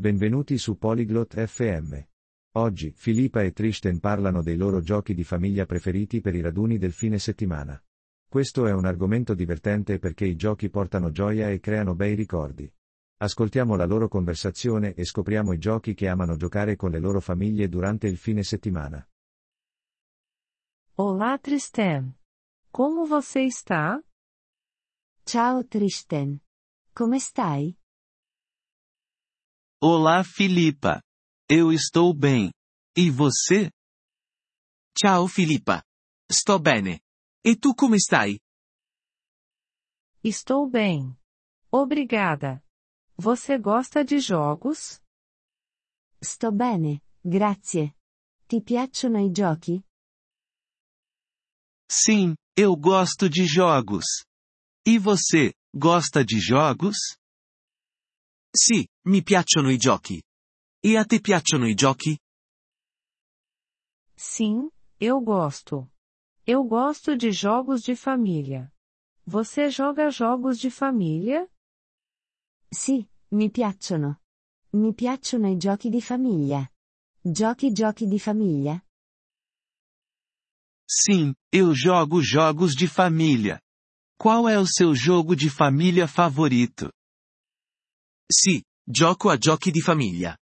Benvenuti su Polyglot FM. Oggi, Filippa e Tristan parlano dei loro giochi di famiglia preferiti per i raduni del fine settimana. Questo è un argomento divertente perché i giochi portano gioia e creano bei ricordi. Ascoltiamo la loro conversazione e scopriamo i giochi che amano giocare con le loro famiglie durante il fine settimana. Olá, Tristan. Como você está? Ciao Tristan. Come stai? Olá, Filipa. Eu estou bem. E você? Ciao Filippa. Sto bene. E tu come stai? Estou bem. Obrigada. Você gosta de jogos? Sto bene, grazie. Ti piacciono i giochi? Sim, eu gosto de jogos. E você, gosta de jogos? Sì, mi piacciono i giochi. E a te piacciono i giochi? Sim, eu gosto. Eu gosto de jogos de família. Você joga jogos de família? Sì, mi piacciono. Mi piacciono i giochi di famiglia. Giochi giochi di famiglia? Sim, eu jogo jogos de família. Qual é o seu jogo de família favorito? Sì, gioco a giochi di famiglia.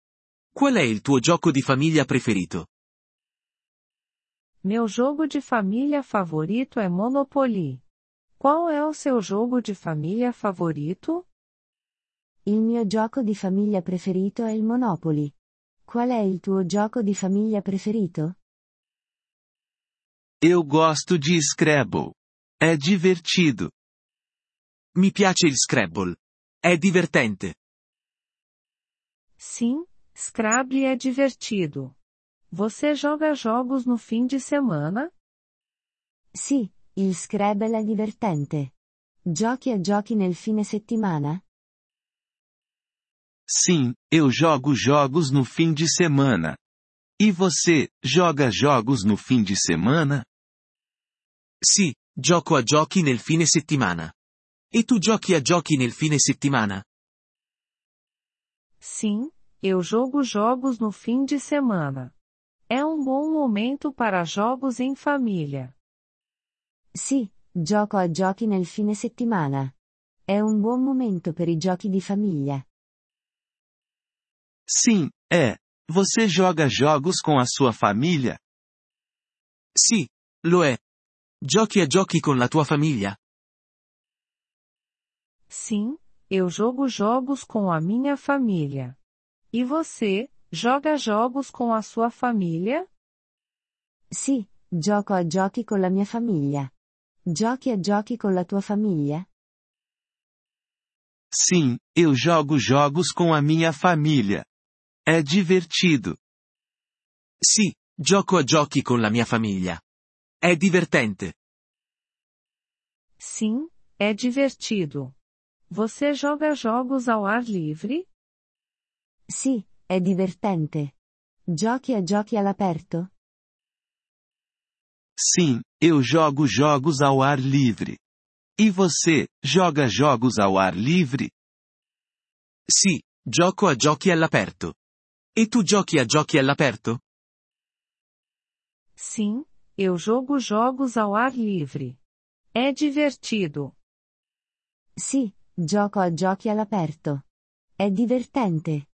Qual è il tuo gioco di famiglia preferito? Meu jogo de família favorito é Monopoly. Qual é o seu jogo de família favorito? Il mio gioco di famiglia preferito è il Monopoly. Qual è il tuo gioco di famiglia preferito? Eu gosto de Scrabble. É divertido. Mi piace il Scrabble. È divertente. Sim, Scrabble é divertido. Você joga jogos no fim de semana? Sì, il Scrabble è divertente. Giochi a giochi nel fine settimana? Sim, eu jogo jogos no fim de semana. E você, joga jogos no fim de semana? Sì, gioco a giochi nel fine settimana. E tu giochi a giochi nel fine settimana? Sim, eu jogo jogos no fim de semana. É um bom momento para jogos em família. Sì, gioco a giochi nel fine settimana. È un buon momento per i giochi di famiglia. Sim, é. Você joga jogos com a sua família? Sì, lo è. Giochi a giochi con la tua famiglia? Sim, eu jogo jogos com a minha família. E você, joga jogos com a sua família? Sì, gioco a giochi con la mia famiglia. Giochi a giochi con la tua famiglia? Sim, eu jogo jogos com a minha família. É divertido. Sì, gioco a giochi con la mia famiglia. È divertente. Sim, é divertido. Você joga jogos ao ar livre? Sì, è divertente. Giochi a giochi all'aperto? Sim, eu jogo jogos ao ar livre. E você, joga jogos ao ar livre? Sì, gioco a giochi all'aperto. E tu giochi a giochi all'aperto? Sim, eu jogo jogos ao ar livre. É divertido. Sì, gioco a giochi all'aperto. È divertente.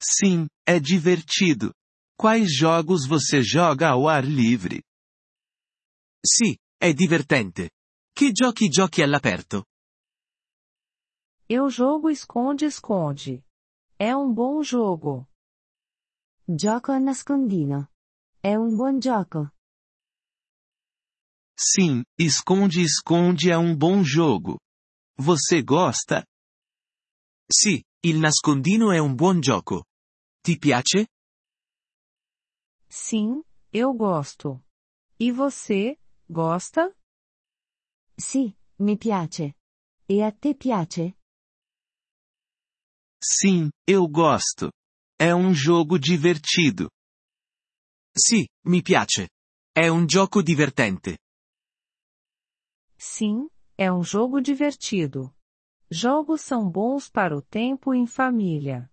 Sim, é divertido. Quais jogos você joga ao ar livre? Sì, è divertente. Che giochi giochi all'aperto? Eu jogo esconde-esconde. É um bom jogo. Gioco a nascondino. È un buon gioco. Sim, esconde-esconde é um bom jogo. Você gosta? Sì, il nascondino è un buon gioco. Ti piace? Sim, eu gosto. E você, gosta? Sì, mi piace. E a te piace? Sim, eu gosto. É um jogo divertido. Sì, mi piace. È un gioco divertente. Sim, é um jogo divertido. Jogos são bons para o tempo em família.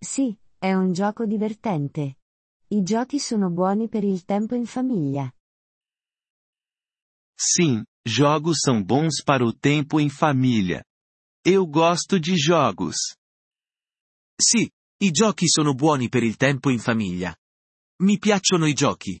Sì, è un gioco divertente. I giochi sono buoni per il tempo in famiglia. Sim, jogos são bons para o tempo em família. Eu gosto de jogos. Sì, i giochi sono buoni per il tempo in famiglia. Mi piacciono i giochi.